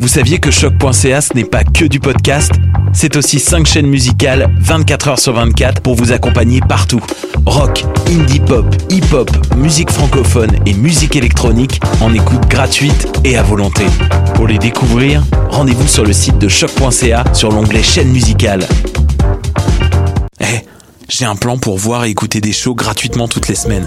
vous saviez que choc.ca ce n'est pas que du podcast C'est aussi 5 chaînes musicales 24 heures sur 24 pour vous accompagner partout. Rock, indie pop, hip-hop, musique francophone et musique électronique en écoute gratuite et à volonté. Pour les découvrir, rendez-vous sur le site de choc.ca sur l'onglet chaîne musicale. Eh, j'ai un plan pour voir et écouter des shows gratuitement toutes les semaines.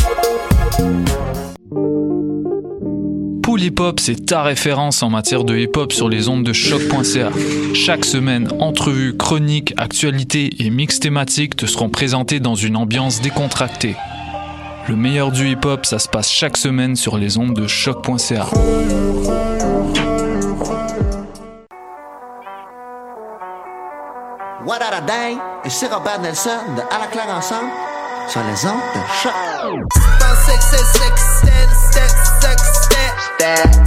Hip Hop, c'est ta référence en matière de hip hop sur les ondes de choc.ca. Chaque semaine, entrevues, chroniques, actualités et mix thématiques te seront présentés dans une ambiance décontractée. Le meilleur du hip hop, ça se passe chaque semaine sur les ondes de choc.ca. What a day? Et c'est Robert Nelson de À la claire ensemble sur les ondes de choc. that.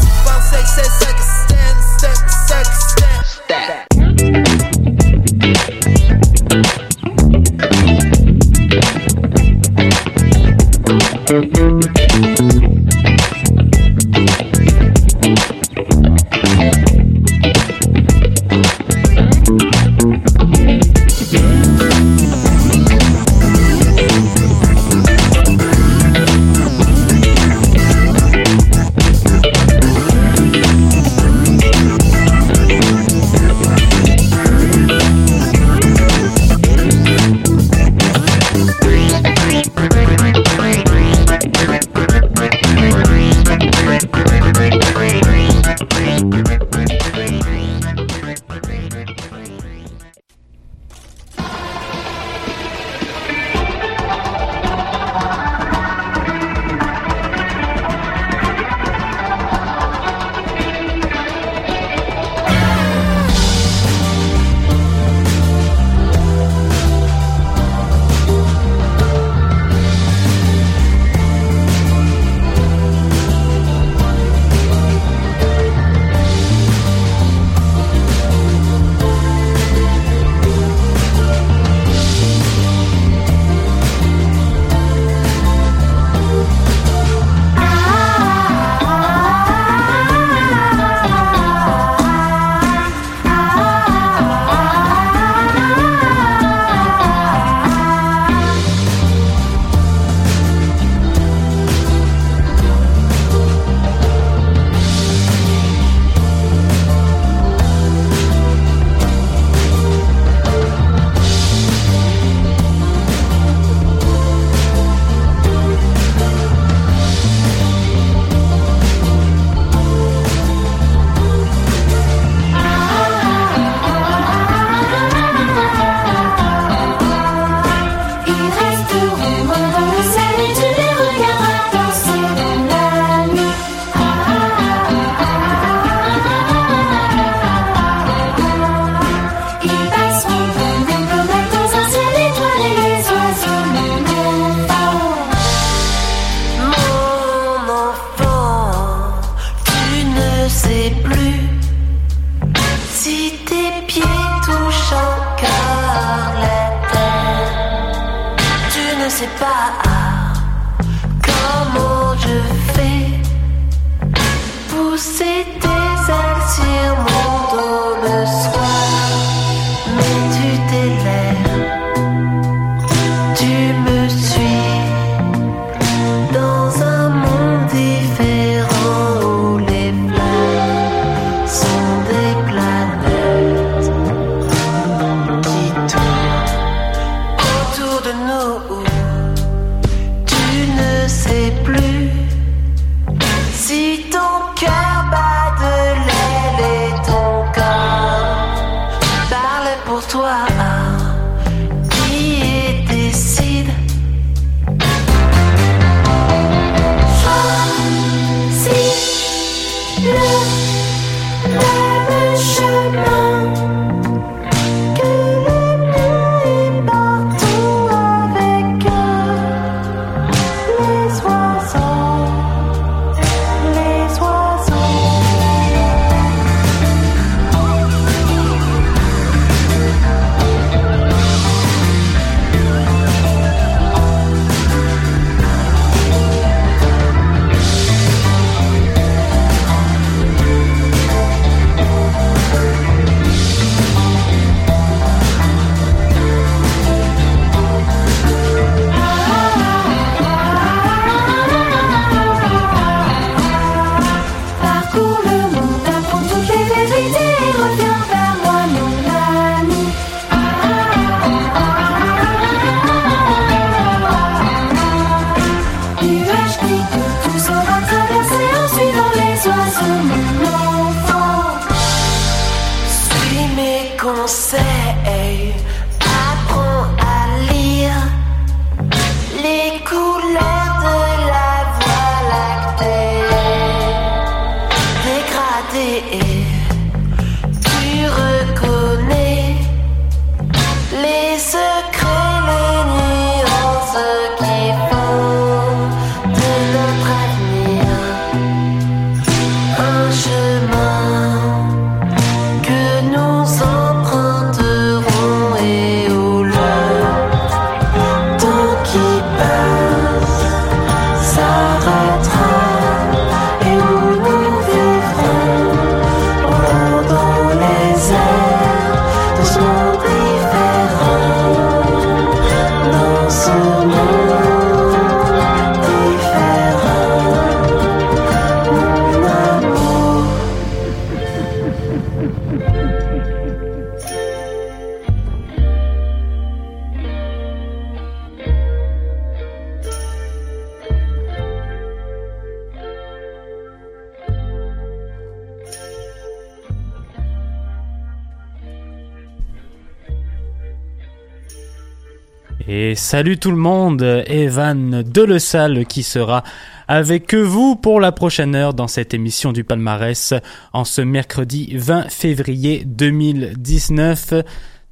Salut tout le monde, Evan Delessal qui sera avec vous pour la prochaine heure dans cette émission du palmarès en ce mercredi 20 février 2019.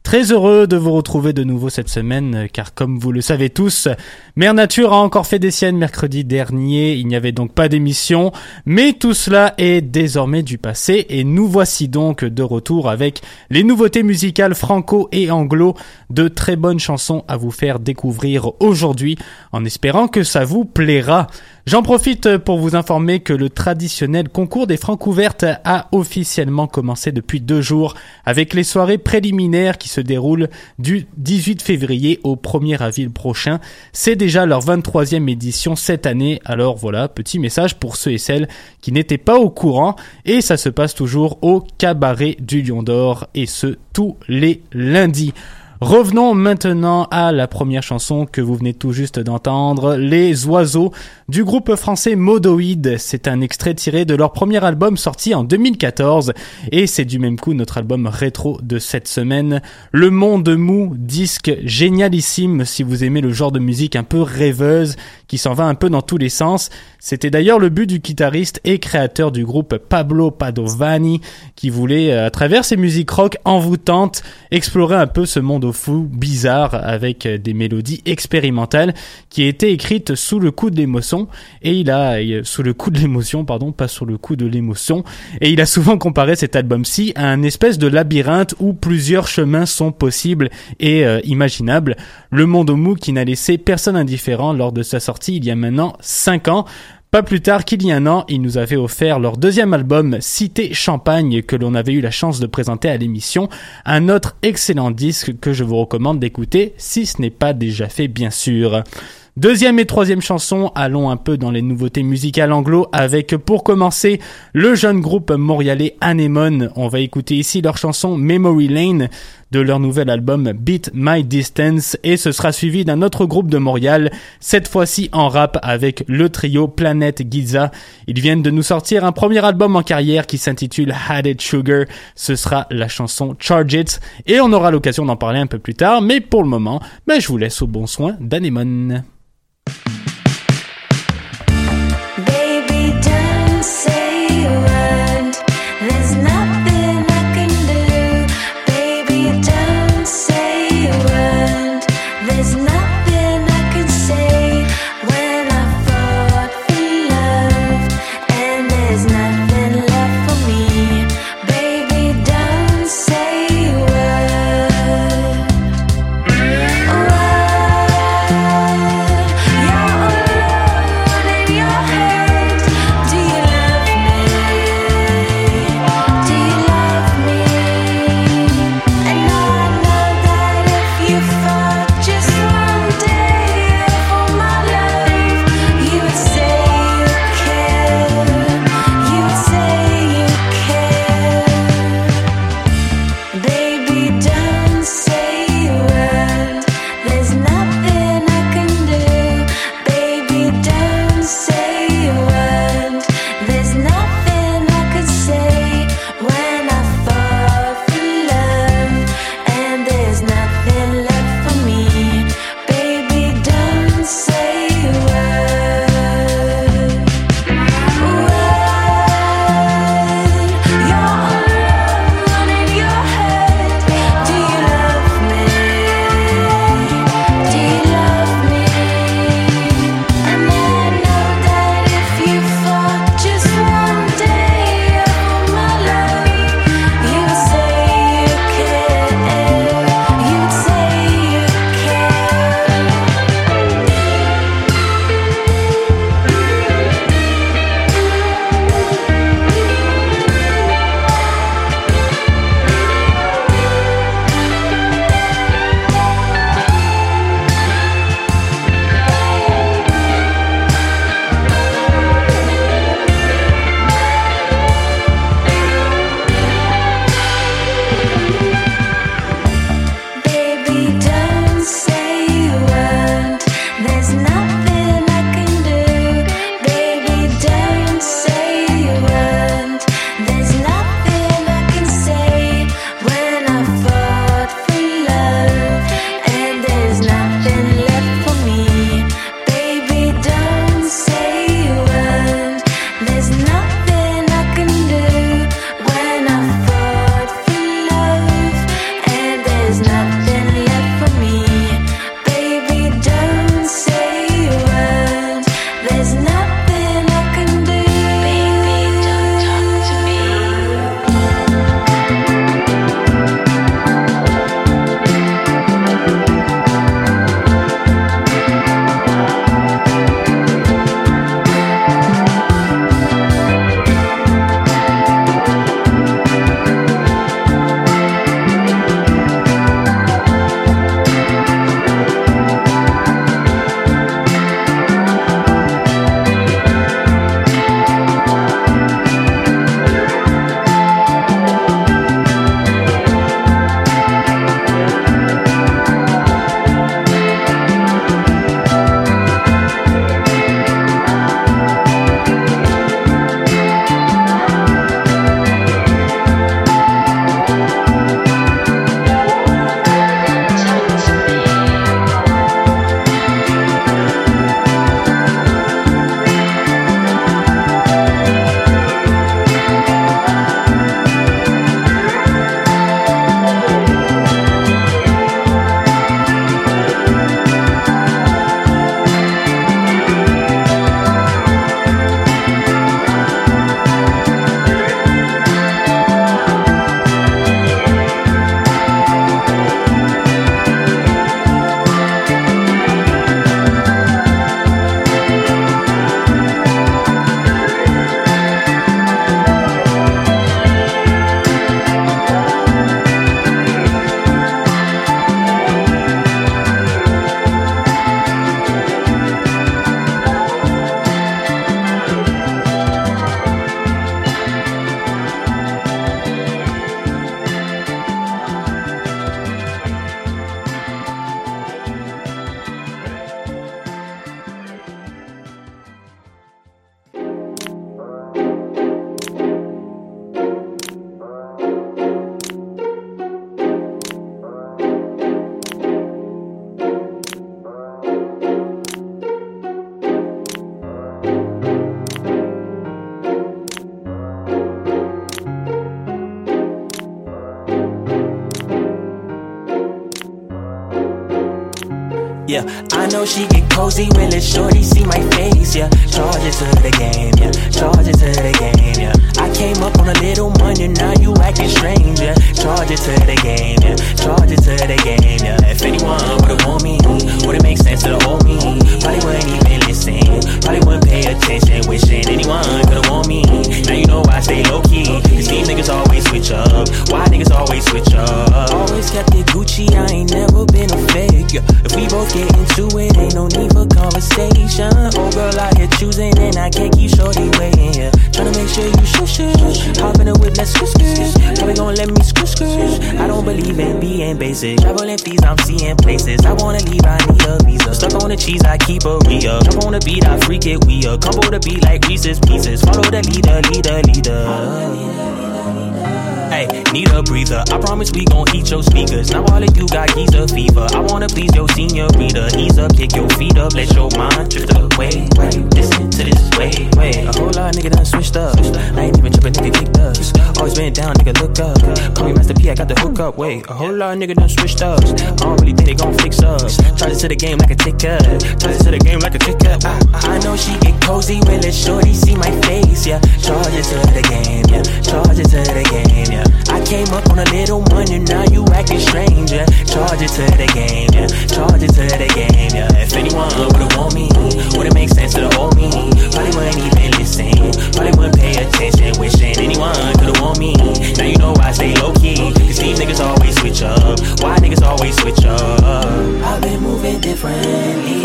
Très heureux de vous retrouver de nouveau cette semaine, car comme vous le savez tous, Mère Nature a encore fait des siennes mercredi dernier, il n'y avait donc pas d'émission, mais tout cela est désormais du passé, et nous voici donc de retour avec les nouveautés musicales franco et anglo, de très bonnes chansons à vous faire découvrir aujourd'hui, en espérant que ça vous plaira. J'en profite pour vous informer que le traditionnel concours des francs ouvertes a officiellement commencé depuis deux jours avec les soirées préliminaires qui se déroulent du 18 février au 1er avril prochain. C'est déjà leur 23e édition cette année, alors voilà, petit message pour ceux et celles qui n'étaient pas au courant et ça se passe toujours au cabaret du Lion d'Or et ce tous les lundis. Revenons maintenant à la première chanson que vous venez tout juste d'entendre, Les Oiseaux du groupe français Modoïd. C'est un extrait tiré de leur premier album sorti en 2014 et c'est du même coup notre album rétro de cette semaine. Le Monde Mou, disque génialissime si vous aimez le genre de musique un peu rêveuse qui s'en va un peu dans tous les sens. C'était d'ailleurs le but du guitariste et créateur du groupe Pablo Padovani qui voulait, à travers ses musiques rock envoûtantes, explorer un peu ce monde au fou bizarre avec des mélodies expérimentales qui étaient écrites sous le coup de l'émotion. Et il a sous le coup de l'émotion pardon pas sous le coup de l'émotion. Et il a souvent comparé cet album-ci à un espèce de labyrinthe où plusieurs chemins sont possibles et euh, imaginables. Le monde au mou qui n'a laissé personne indifférent lors de sa sortie il y a maintenant 5 ans pas plus tard qu'il y a un an, ils nous avaient offert leur deuxième album Cité Champagne que l'on avait eu la chance de présenter à l'émission, un autre excellent disque que je vous recommande d'écouter si ce n'est pas déjà fait bien sûr. Deuxième et troisième chanson, allons un peu dans les nouveautés musicales anglo avec pour commencer le jeune groupe montréalais Anemone. On va écouter ici leur chanson Memory Lane de leur nouvel album Beat My Distance et ce sera suivi d'un autre groupe de Montréal, cette fois-ci en rap avec le trio Planet Giza. Ils viennent de nous sortir un premier album en carrière qui s'intitule Had It Sugar. Ce sera la chanson Charge It et on aura l'occasion d'en parler un peu plus tard, mais pour le moment, ben, je vous laisse au bon soin d'Anemone. Know she get cozy when let shorty see my face. Yeah, charge it to the game. Yeah, charge it to the game. Yeah, I came up on a little money, now you acting strange. Yeah, charge it to the game. Yeah, charge it to the game. Yeah, if anyone would've want me, would it make sense to hold me? Probably wouldn't even listen. Probably wouldn't pay attention. Wishing anyone could've want me. Now you know I stay low key. Cause these niggas always switch up. Why niggas always switch up? Always kept it Gucci. I ain't never been a fake. If we both get into it, ain't no need for conversation. Oh girl, I here choosing and I can't keep shorty waiting. Yeah. Tryna make sure you shush shush. Hop in the whip, let's squish squish. Probably gon' let me squish squish. I don't believe in being basic. Traveling fees, I'm seeing places. I wanna leave, I need a visa. Stuck on the cheese, I keep a up. Jump on the beat, I freak it, we up. Combo the beat like Reese's Pieces. Follow the leader, leader, leader. Need a breather. I promise we gon' eat your speakers. Now all of you got geezer fever. I wanna please your senior reader. Ease up, kick your feet up, let your mind drift away. Wait, listen to this, wait, wait. A whole lot of nigga done switched up. I ain't even trippin', nigga kicked us. Always been down, nigga look up. Call me Master P, I got the hook up. Wait, a whole lot of nigga done switched up. I don't really think they gon' fix us. Charge it to the game like a ticket. Charge it to the game like a ticket. I, I know she get cozy when let shorty see my face. Yeah, charge it to the game. Yeah, charge it to the game. Yeah, I came up on a little money, now you acting strange. Yeah, charge it to the game. Yeah, charge it to the game. Yeah, if anyone would've want me, would it make sense to the hold me? Probably wouldn't even listen. Probably wouldn't pay attention. Wishing anyone could've want me. Now you know I stay low key. Cause these niggas always switch up. Why niggas always switch up? I've been moving differently.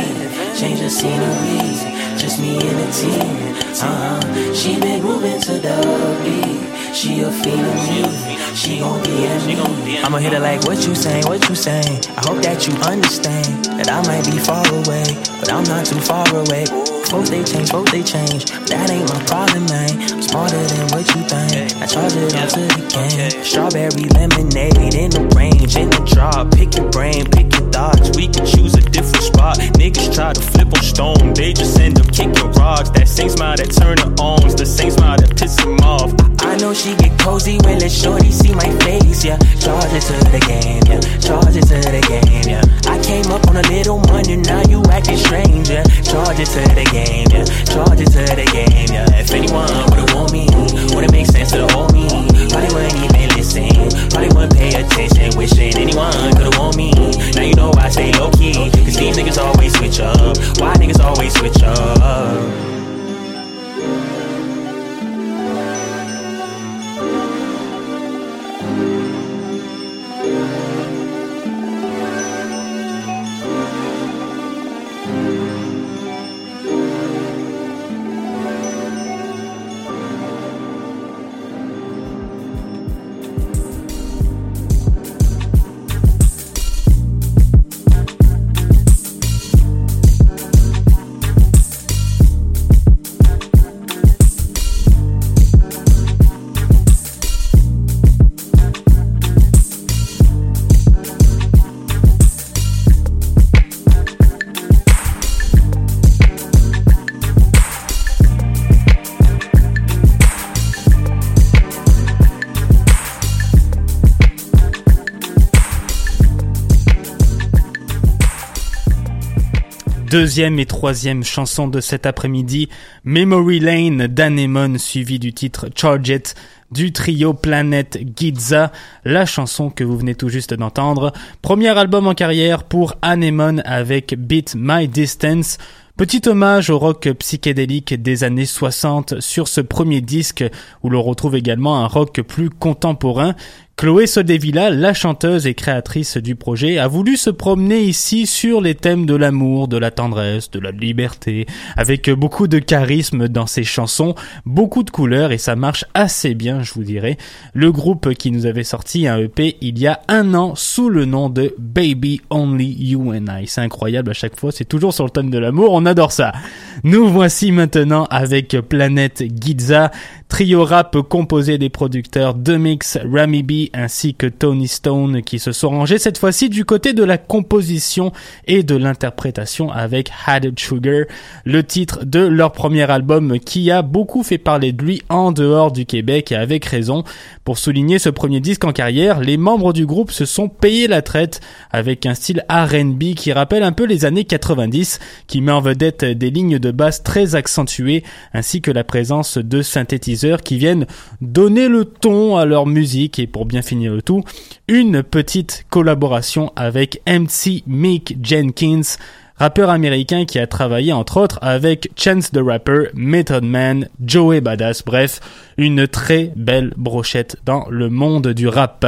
Change the scenery. Just me and the team. Uh-huh. She been moving to the beat. She a fiend of me. She gon' be in me. I'ma hit her like, what you saying, what you saying? I hope that you understand that I might be far away, but I'm not too far away. Folks they change, both they change. That ain't my problem, man. I'm smarter than what you think. I charge it up to the game. Strawberry lemonade in the range, in the drop. Pick your brain, pick your thoughts. We can choose a different spot. Niggas try to flip on stone, they just end up kicking rocks. That same smile that turn her on, the same smile that piss him off. I know she get cozy when let shorty see my face, yeah. Charge it to the game, yeah. Charge it to the game, yeah. I came up on a little money, now you acting strange, yeah. Charge it to the game, yeah. Charge it to the game, yeah. If anyone would've want me, wouldn't make sense to hold me. Probably wouldn't even listen, probably wouldn't pay attention. Wishing anyone could've want me. Now you know I stay low key, cause these niggas always switch up. Why niggas always switch up? Deuxième et troisième chanson de cet après-midi, Memory Lane d'Anemone suivi du titre Charge It du trio Planet Giza, la chanson que vous venez tout juste d'entendre. Premier album en carrière pour Anemone avec Beat My Distance. Petit hommage au rock psychédélique des années 60 sur ce premier disque où l'on retrouve également un rock plus contemporain. Chloé Sodevilla, la chanteuse et créatrice du projet, a voulu se promener ici sur les thèmes de l'amour, de la tendresse, de la liberté, avec beaucoup de charisme dans ses chansons, beaucoup de couleurs et ça marche assez bien, je vous dirais. Le groupe qui nous avait sorti un EP il y a un an sous le nom de Baby Only You and I. C'est incroyable à chaque fois, c'est toujours sur le thème de l'amour, on adore ça. Nous voici maintenant avec Planète Giza, trio rap composé des producteurs Demix, Rami B ainsi que Tony Stone qui se sont rangés cette fois-ci du côté de la composition et de l'interprétation avec Added Sugar, le titre de leur premier album qui a beaucoup fait parler de lui en dehors du Québec et avec raison. Pour souligner ce premier disque en carrière, les membres du groupe se sont payés la traite avec un style R&B qui rappelle un peu les années 90, qui met en vedette des lignes de basse très accentuées ainsi que la présence de synthétiseurs qui viennent donner le ton à leur musique et pour bien finir le tout, une petite collaboration avec MC Mick Jenkins, rappeur américain qui a travaillé entre autres avec Chance the Rapper, Method Man, Joey Badass, bref, une très belle brochette dans le monde du rap.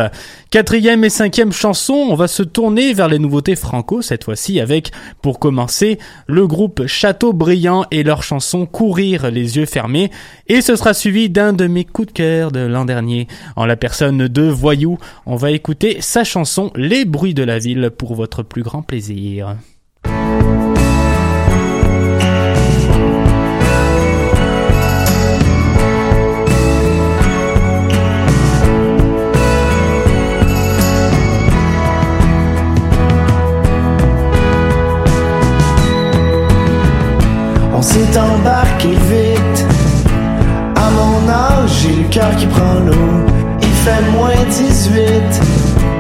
Quatrième et cinquième chanson, on va se tourner vers les nouveautés franco cette fois-ci avec, pour commencer, le groupe Châteaubriand et leur chanson Courir les yeux fermés et ce sera suivi d'un de mes coups de cœur de l'an dernier. En la personne de Voyou, on va écouter sa chanson Les bruits de la ville pour votre plus grand plaisir. On s'est embarqué vite. À mon âge, j'ai le cœur qui prend l'eau. Il fait moins 18.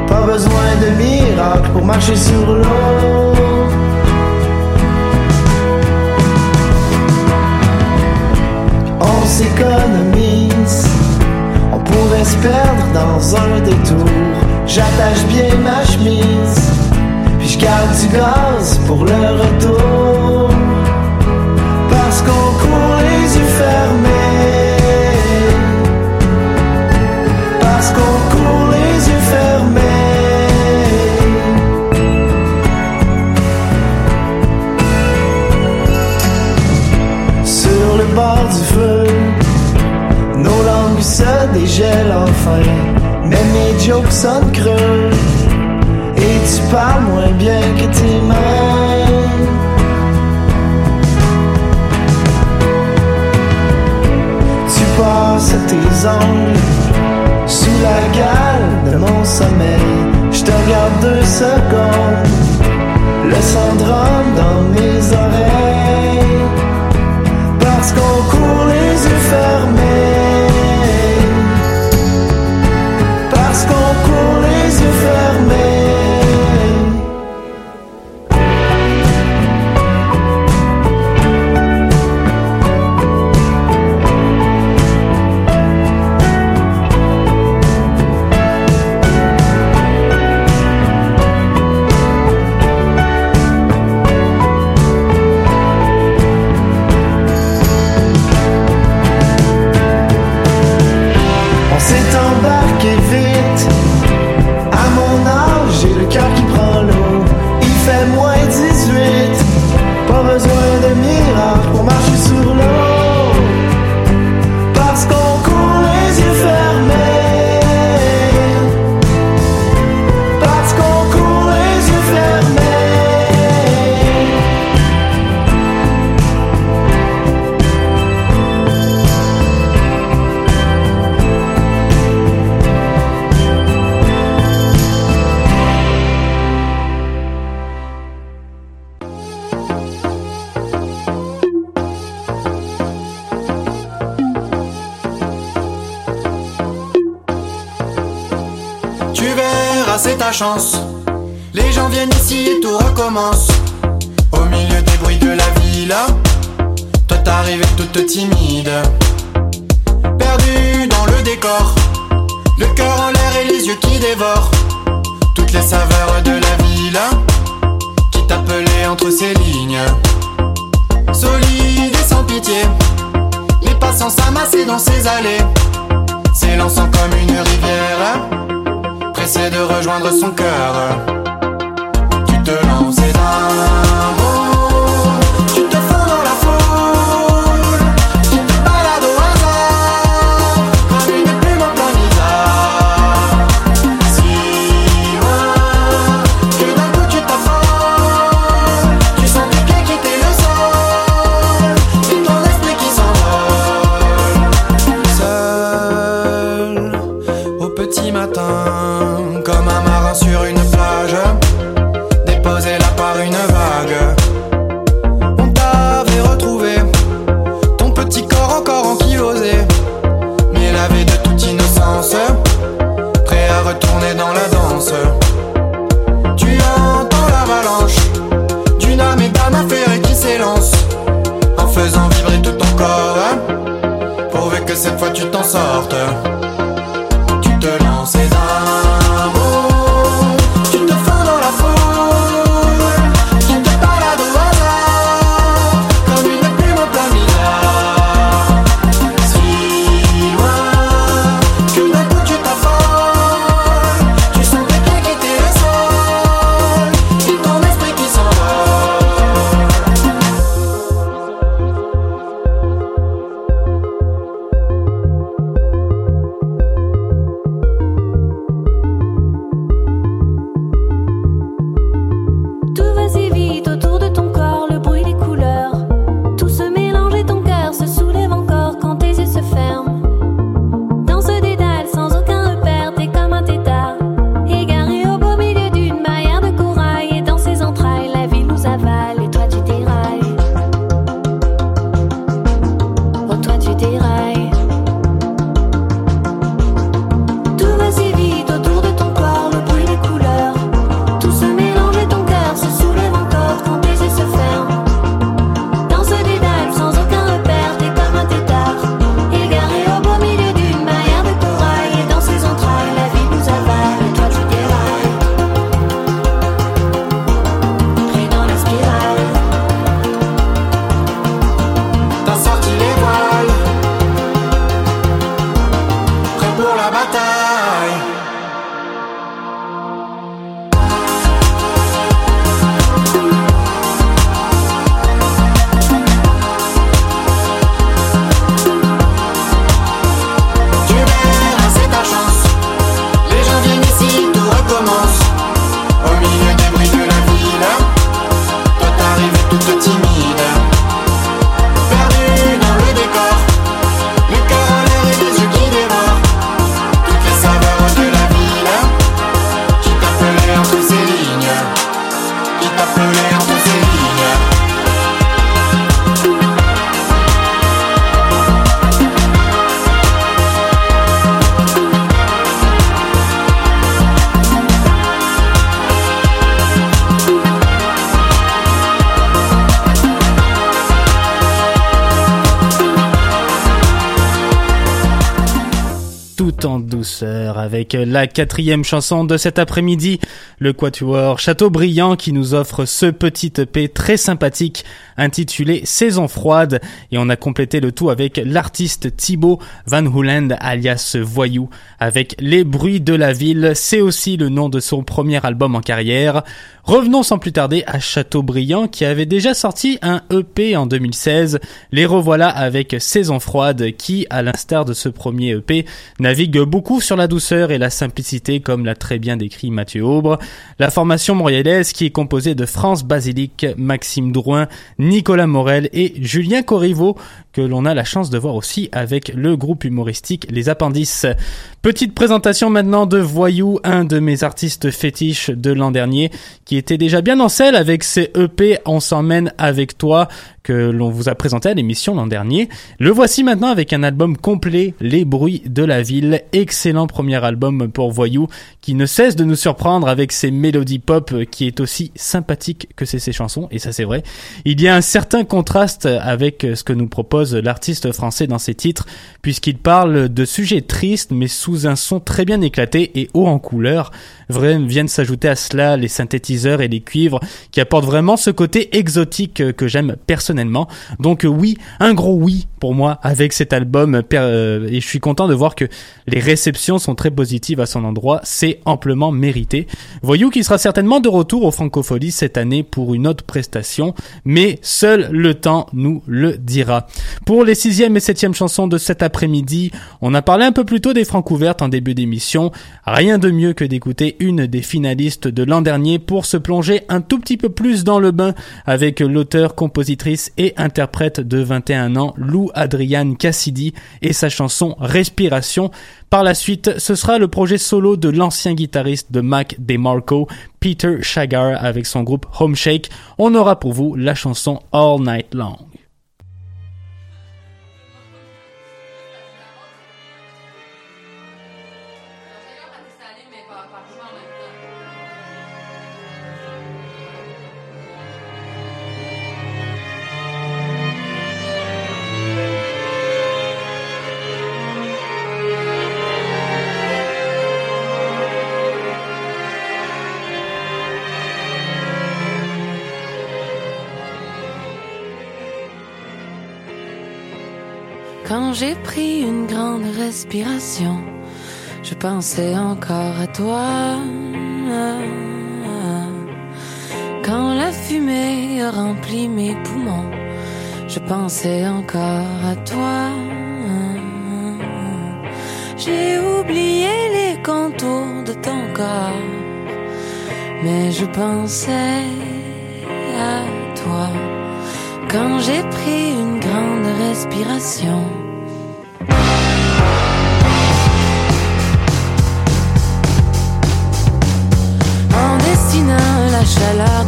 Pas besoin de miracle pour marcher sur l'eau. On s'économise. On pourrait se perdre dans un détour. J'attache bien ma chemise. Puis je garde du gaz pour le retour. parce qu'on court les yeux fermés. Sur le bord du feu, nos langues se dégèlent enfin, mais mes jokes sonnent creux, et tu parles moins bien que tes mains. danse tes ongles sous la gale de mon sommeil. Je te regarde deux secondes, le syndrome dans mes oreilles. Parce qu'on court les yeux fermés. chance. Les gens viennent ici et tout recommence. Au milieu des bruits de la villa, toi t'arrives toute timide. Perdue dans le décor, le cœur en l'air et les yeux qui dévorent. Toutes les saveurs de la villa qui t'appelait entre ses lignes. Solide et sans pitié, les passants s'amassaient dans ses allées, s'élançant comme une rivière essaie de rejoindre son cœur. Tu te lances et avec la quatrième chanson de cet après-midi, le Quatuor Châteaubriand qui nous offre ce petit EP très sympathique intitulé Saison froide et on a complété le tout avec l'artiste Thibaut Van Hooland alias Voyou avec Les bruits de la ville, c'est aussi le nom de son premier album en carrière. Revenons sans plus tarder à Châteaubriand qui avait déjà sorti un EP en 2016. Les revoilà avec Saison froide qui, à l'instar de ce premier EP, navigue beaucoup sur la douceur et la simplicité comme l'a très bien décrit Mathieu Aubre. La formation montréalaise qui est composée de France Basilic, Maxime Drouin, Nicolas Morel et Julien Corriveau que l'on a la chance de voir aussi avec le groupe humoristique Les Appendices. Petite présentation maintenant de Voyou, un de mes artistes fétiches de l'an dernier, qui était déjà bien en selle avec ses EP On s'emmène avec toi, que l'on vous a présenté à l'émission l'an dernier. Le voici maintenant avec un album complet, Les bruits de la ville. Excellent premier album pour Voyou, qui ne cesse de nous surprendre avec ses mélodies pop, qui est aussi sympathique que ses, ses chansons, et ça c'est vrai. Il y a un certain contraste avec ce que nous propose l'artiste français dans ses titres, puisqu'il parle de sujets tristes, mais sous un son très bien éclaté et haut en couleur. Vrai, viennent s'ajouter à cela les synthétiseurs et les cuivres, qui apportent vraiment ce côté exotique que j'aime personnellement. Donc oui, un gros oui pour moi avec cet album, per- euh, et je suis content de voir que les réceptions sont très positives à son endroit, c'est amplement mérité. Voyou qui sera certainement de retour au Francopholies cette année pour une autre prestation, mais seul le temps nous le dira. Pour les sixième et septième chansons de cet après-midi, on a parlé un peu plus tôt des Francouvertes en début d'émission. Rien de mieux que d'écouter une des finalistes de l'an dernier pour se plonger un tout petit peu plus dans le bain avec l'auteur, compositrice et interprète de 21 ans, Lou Adriane Cassidy et sa chanson Respiration. Par la suite, ce sera le projet solo de l'ancien guitariste de Mac DeMarco, Peter Shagar avec son groupe Homeshake. On aura pour vous la chanson All Night Long. Pris une grande respiration, je pensais encore à toi. Quand la fumée a rempli mes poumons, je pensais encore à toi. J'ai oublié les contours de ton corps, mais je pensais à toi. Quand j'ai pris une grande respiration.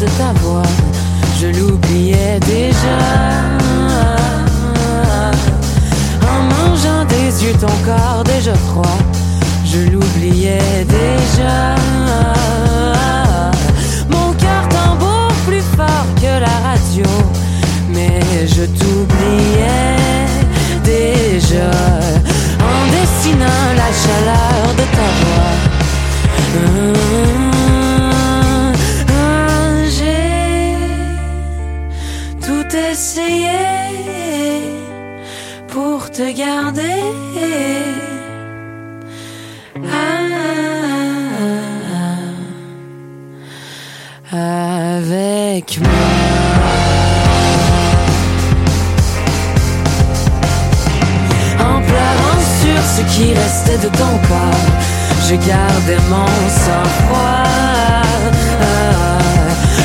De ta voix, je l'oubliais déjà. En mangeant des yeux ton corps déjà froid, je l'oubliais déjà. Mon cœur tambour plus fort que la radio, mais je t'oubliais déjà. En dessinant la chaleur de ta voix. Ah, te garder. Ah, avec moi. Ce qui restait de ton corps, je gardais mon sang-froid.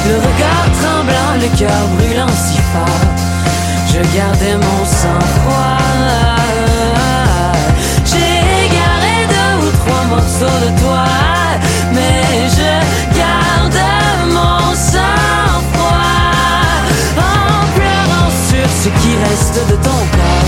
Le regard tremblant, le cœur brûlant si fort, je gardais mon sang-froid. J'ai égaré deux ou trois morceaux de toi, mais je garde mon sang-froid. En pleurant sur ce qui reste de ton corps.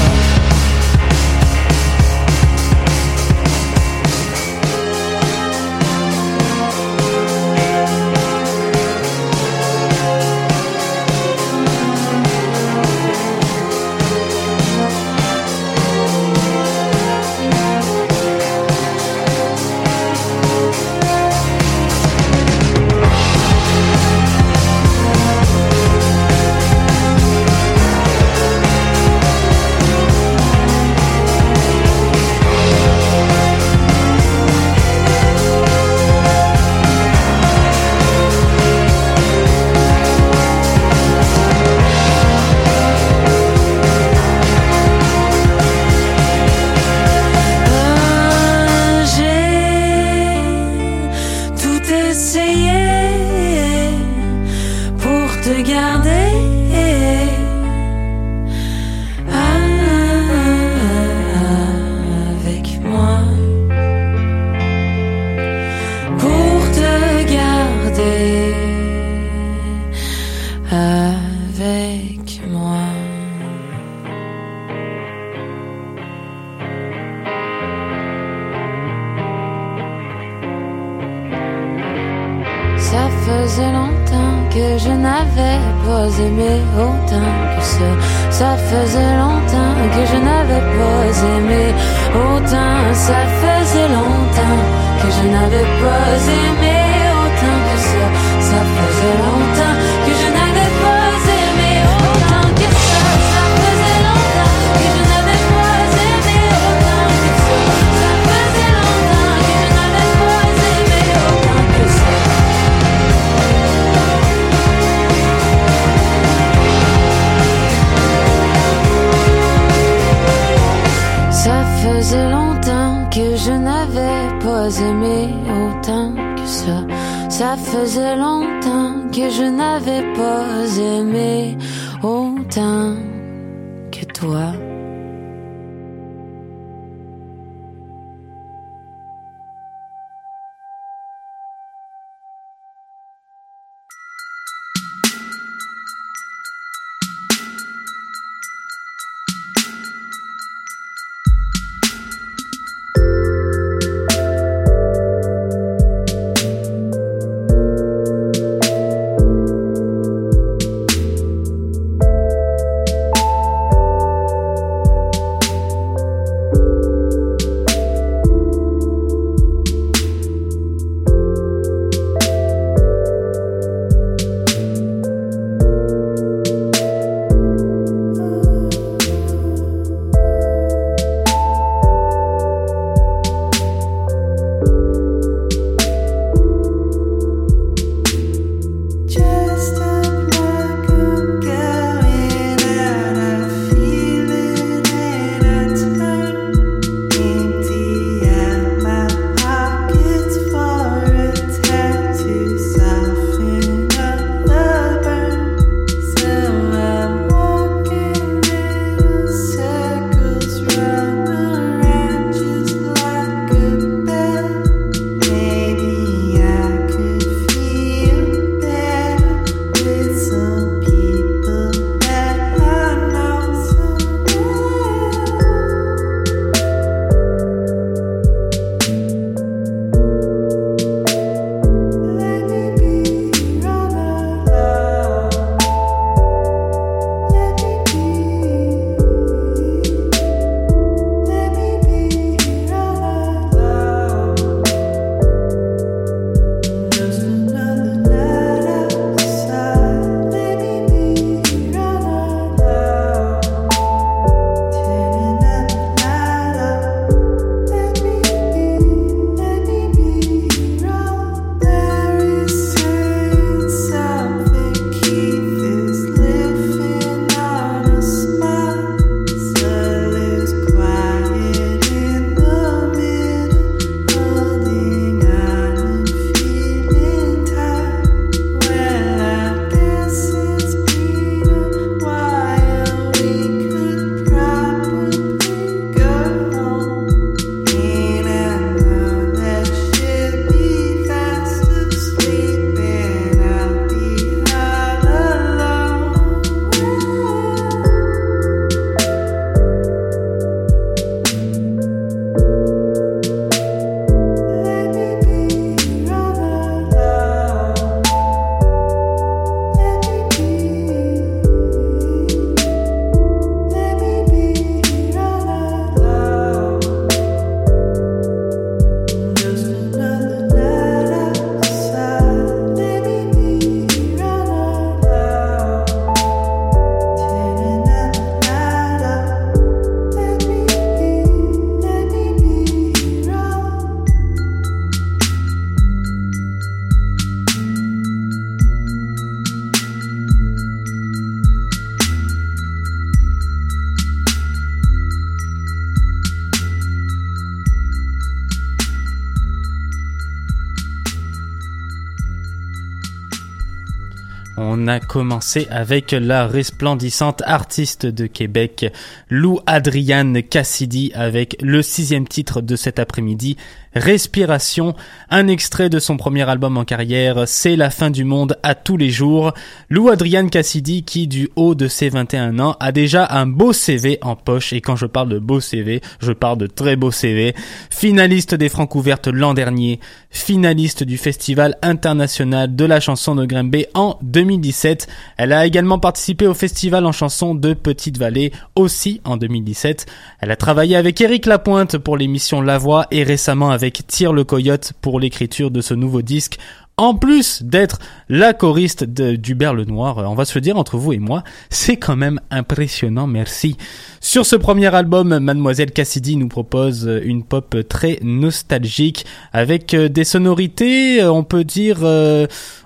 commencer avec la resplendissante artiste de Québec, Lou Adriane Cassidy, avec le sixième titre de cet après-midi, Respiration, un extrait de son premier album en carrière, C'est la fin du monde à tous les jours. Lou Adrian Cassidy qui du haut de ses 21 ans a déjà un beau CV en poche et quand je parle de beau CV, je parle de très beau CV. Finaliste des Francs ouvertes l'an dernier, finaliste du Festival international de la chanson de Grimby en 2017. Elle a également participé au Festival en chanson de Petite Vallée aussi en 2017. Elle a travaillé avec Éric Lapointe pour l'émission La Voix et récemment avec Tire le Coyote pour l'écriture de ce nouveau disque. En plus d'être la choriste d'Hubert Lenoir, euh, on va se le dire entre vous et moi, c'est quand même impressionnant, merci. Sur ce premier album, Mademoiselle Cassidy nous propose euh, une pop très nostalgique avec euh, des sonorités, on peut dire,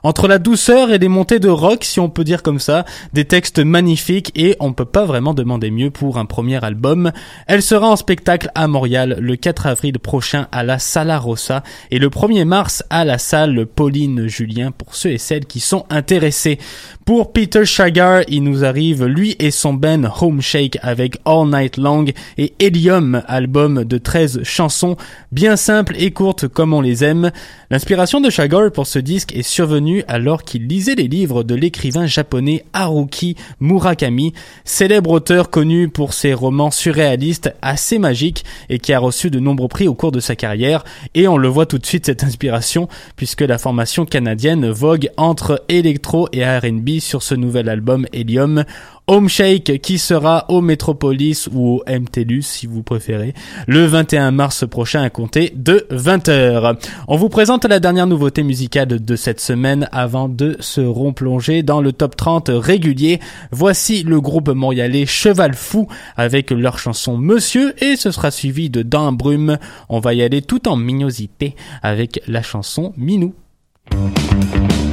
entre la douceur et les montées de rock, si on peut dire comme ça, des textes magnifiques et on peut pas vraiment demander mieux pour un premier album. Elle sera en spectacle à Montréal le 4 avril prochain à la Sala Rossa et le 1er mars à la salle Julien pour ceux et celles qui sont intéressés. Pour Peter Shagar, il nous arrive lui et son band Home Shake avec All Night Long et Helium, album de 13 chansons bien simples et courtes comme on les aime. L'inspiration de Shagar pour ce disque est survenue alors qu'il lisait les livres de l'écrivain japonais Haruki Murakami, célèbre auteur connu pour ses romans surréalistes assez magiques et qui a reçu de nombreux prix au cours de sa carrière. Et on le voit tout de suite cette inspiration puisque la formation canadienne vogue entre électro et R&B sur ce nouvel album Helium. Home Shake qui sera au Metropolis ou au MTLUS si vous préférez le 21 mars prochain à compter de 20h. On vous présente la dernière nouveauté musicale de cette semaine avant de se replonger dans le top 30 régulier. Voici le groupe montréalais Cheval Fou avec leur chanson Monsieur et ce sera suivi de Dans Brume. On va y aller tout en mignosité avec la chanson Minou. J'ai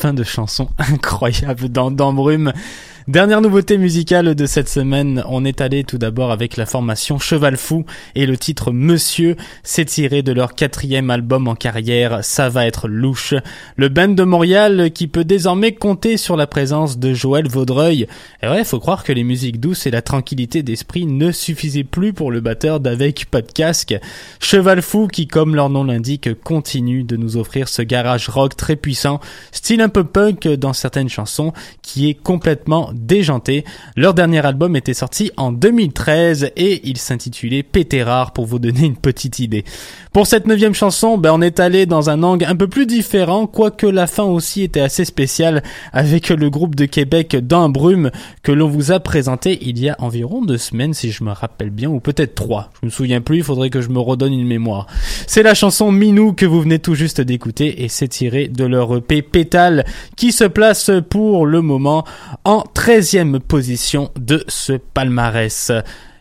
fin de chanson incroyable dans, dans Brume. Dernière nouveauté musicale de cette semaine, on est allé tout d'abord avec la formation Cheval Fou et le titre Monsieur, c'est tiré de leur quatrième album en carrière, Ça va être louche. Le band de Montréal qui peut désormais compter sur la présence de Joël Vaudreuil. Et ouais, faut croire que les musiques douces et la tranquillité d'esprit ne suffisaient plus pour le batteur d'Avec pas de casque. Cheval Fou qui, comme leur nom l'indique, continue de nous offrir ce garage rock très puissant, style un peu punk dans certaines chansons, qui est complètement déjanté. Leur dernier album était sorti en 2013 et il s'intitulait Pété rare pour vous donner une petite idée. Pour cette neuvième chanson, ben on est allé dans un angle un peu plus différent, quoique la fin aussi était assez spéciale avec le groupe de Québec Dans Brume que l'on vous a présenté il y a environ deux semaines si je me rappelle bien, ou peut-être trois. Je me souviens plus, il faudrait que je me redonne une mémoire. C'est la chanson Minou que vous venez tout juste d'écouter et c'est tiré de leur EP Pétale qui se place pour le moment en 13e position de ce palmarès.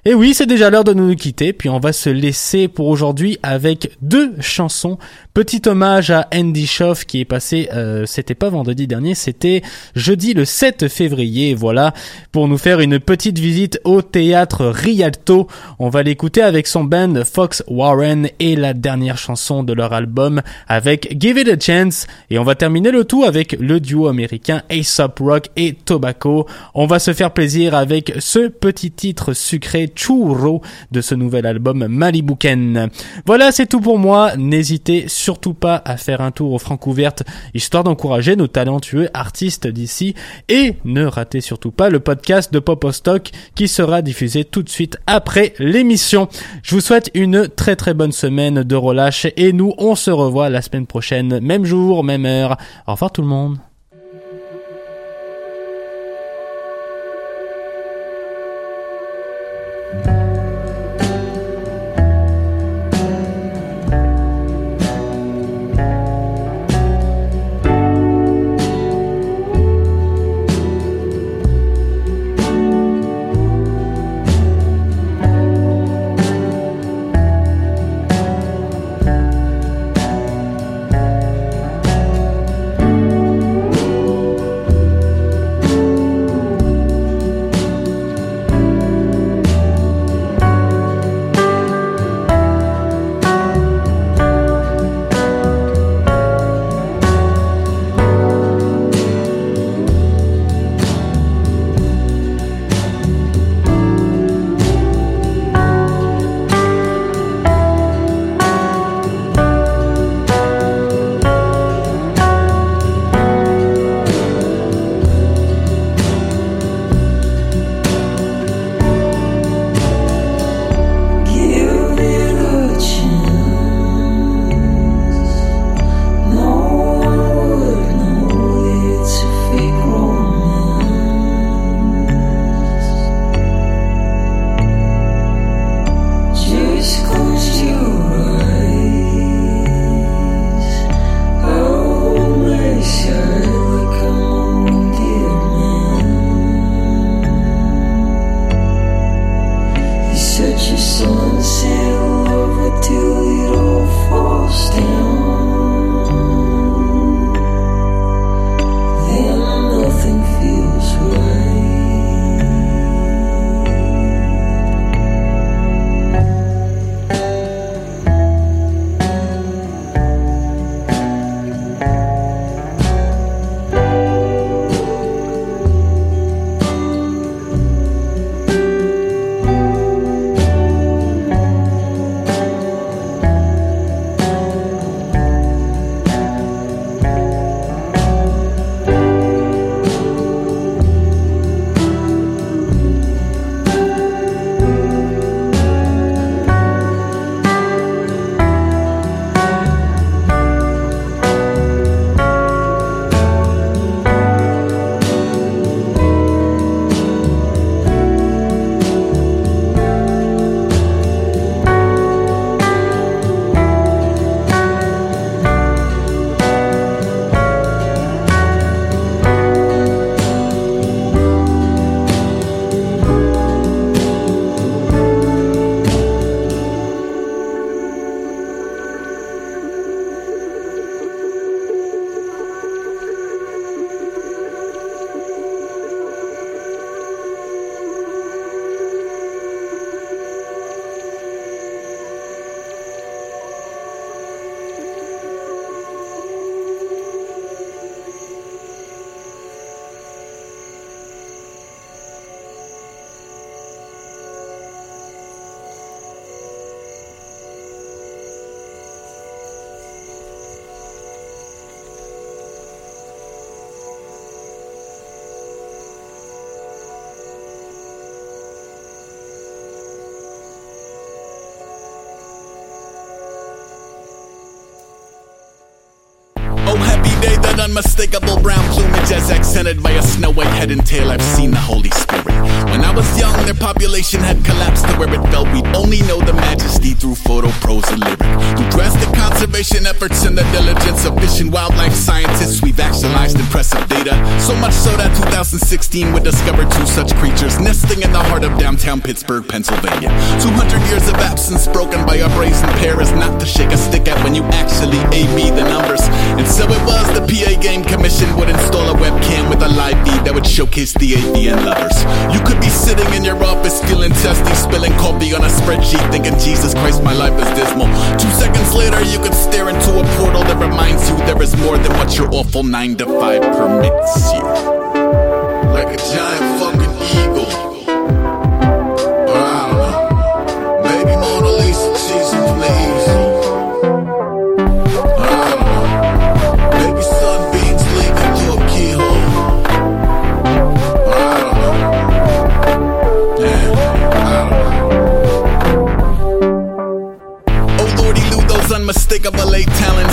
Et oui, c'est déjà l'heure de nous quitter, puis on va se laisser pour aujourd'hui avec deux chansons. Petit hommage à Andy Schoff qui est passé, euh, c'était pas vendredi dernier, c'était jeudi le 7 février, voilà, pour nous faire une petite visite au théâtre Rialto. On va l'écouter avec son band Fox Warren et la dernière chanson de leur album avec Give It a Chance. Et on va terminer le tout avec le duo américain Aesop Rock et Tobacco. On va se faire plaisir avec ce petit titre sucré Churro de ce nouvel album Malibuken. Voilà, c'est tout pour moi. N'hésitez surtout pas à faire un tour au Francouverte, histoire d'encourager nos talentueux artistes d'ici. Et ne ratez surtout pas le podcast de Pop Stock qui sera diffusé tout de suite après l'émission. Je vous souhaite une très très bonne semaine de relâche et nous on se revoit la semaine prochaine, même jour, même heure. Au revoir tout le monde. Unmistakable brown plumage as accented by a snow white head and tail. I've seen the Holy Spirit. When I was young, their population had collapsed to where it felt we'd only know the majesty through photo, prose, and lyric. Through drastic conservation efforts and the diligence of fish and wildlife scientists, we've actualized impressive data. So much so that 2016 would discover two such creatures nesting in the heart of downtown Pittsburgh, Pennsylvania. 200 years of absence broken by a brazen pair is not to shake a stick at when you actually AB the numbers. And so it was the PA Game Commission would install a webcam with a live feed that would showcase the AVN lovers. You could be sitting in your office feeling testy, spilling coffee on a spreadsheet, thinking, Jesus Christ, my life is dismal. Two seconds later, you could stare into a portal that reminds you there is more than what your awful 9 to 5 permits you. Like a giant fucking eagle. unmistakable late talent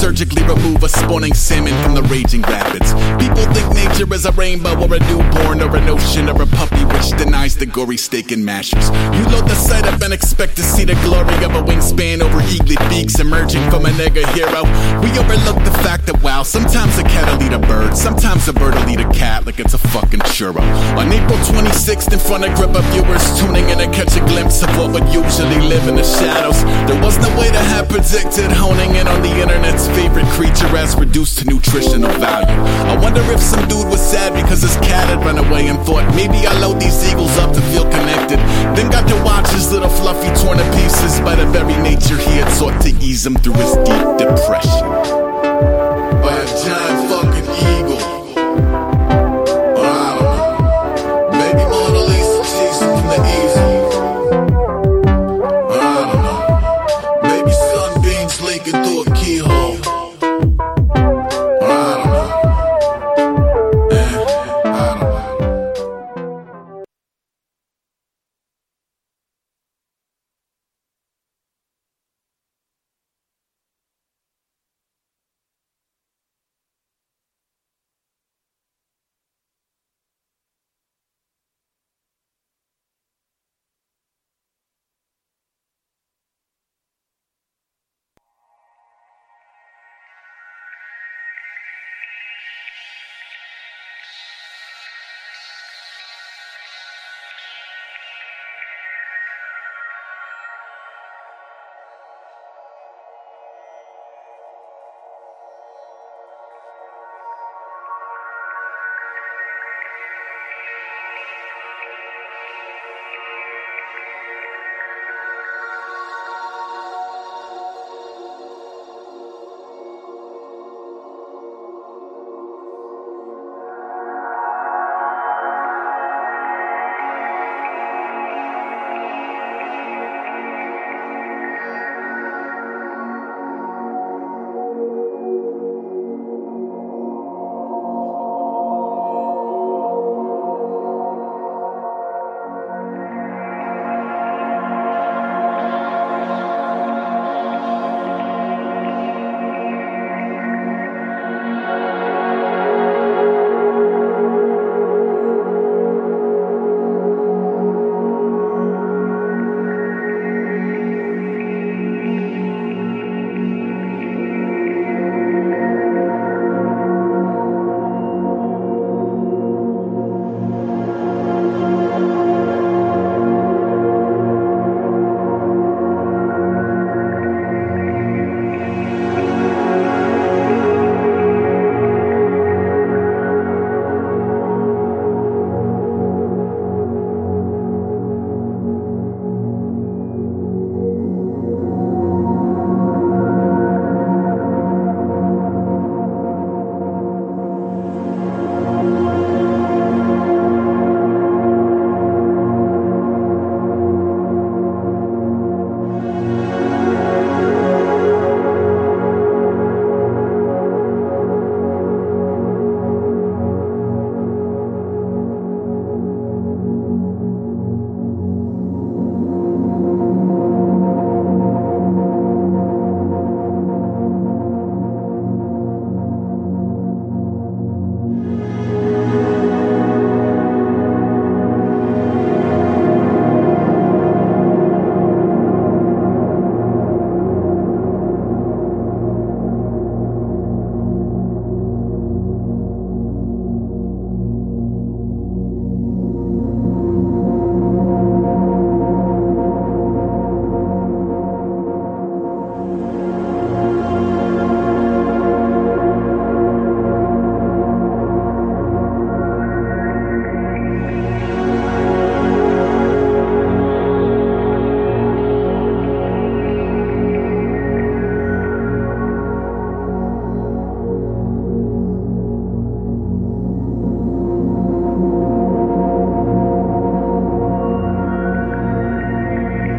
surgically remove a spawning salmon from the raging rapids. People think nature is a rainbow or a newborn or an ocean or a puppy which denies the gory steak and mashers. You load the sight up and expect to see the glory of a wingspan over eaglet beaks emerging from a nigga hero. We overlook the fact that wow, sometimes a cat will eat a bird, sometimes a bird will eat a cat like it's a fucking churro. On April 26th, in front of grip of viewers tuning in to catch a glimpse of what would usually live in the shadows. There was no way to have predicted honing in on the internet's favorite creature as reduced to nutritional value. I wonder if some dude was sad because his cat had run away and thought maybe I load these eagles up to feel connected. Then got to watch his little fluffy torn to pieces by the very nature he had sought to ease him through his deep depression. By a giant fucking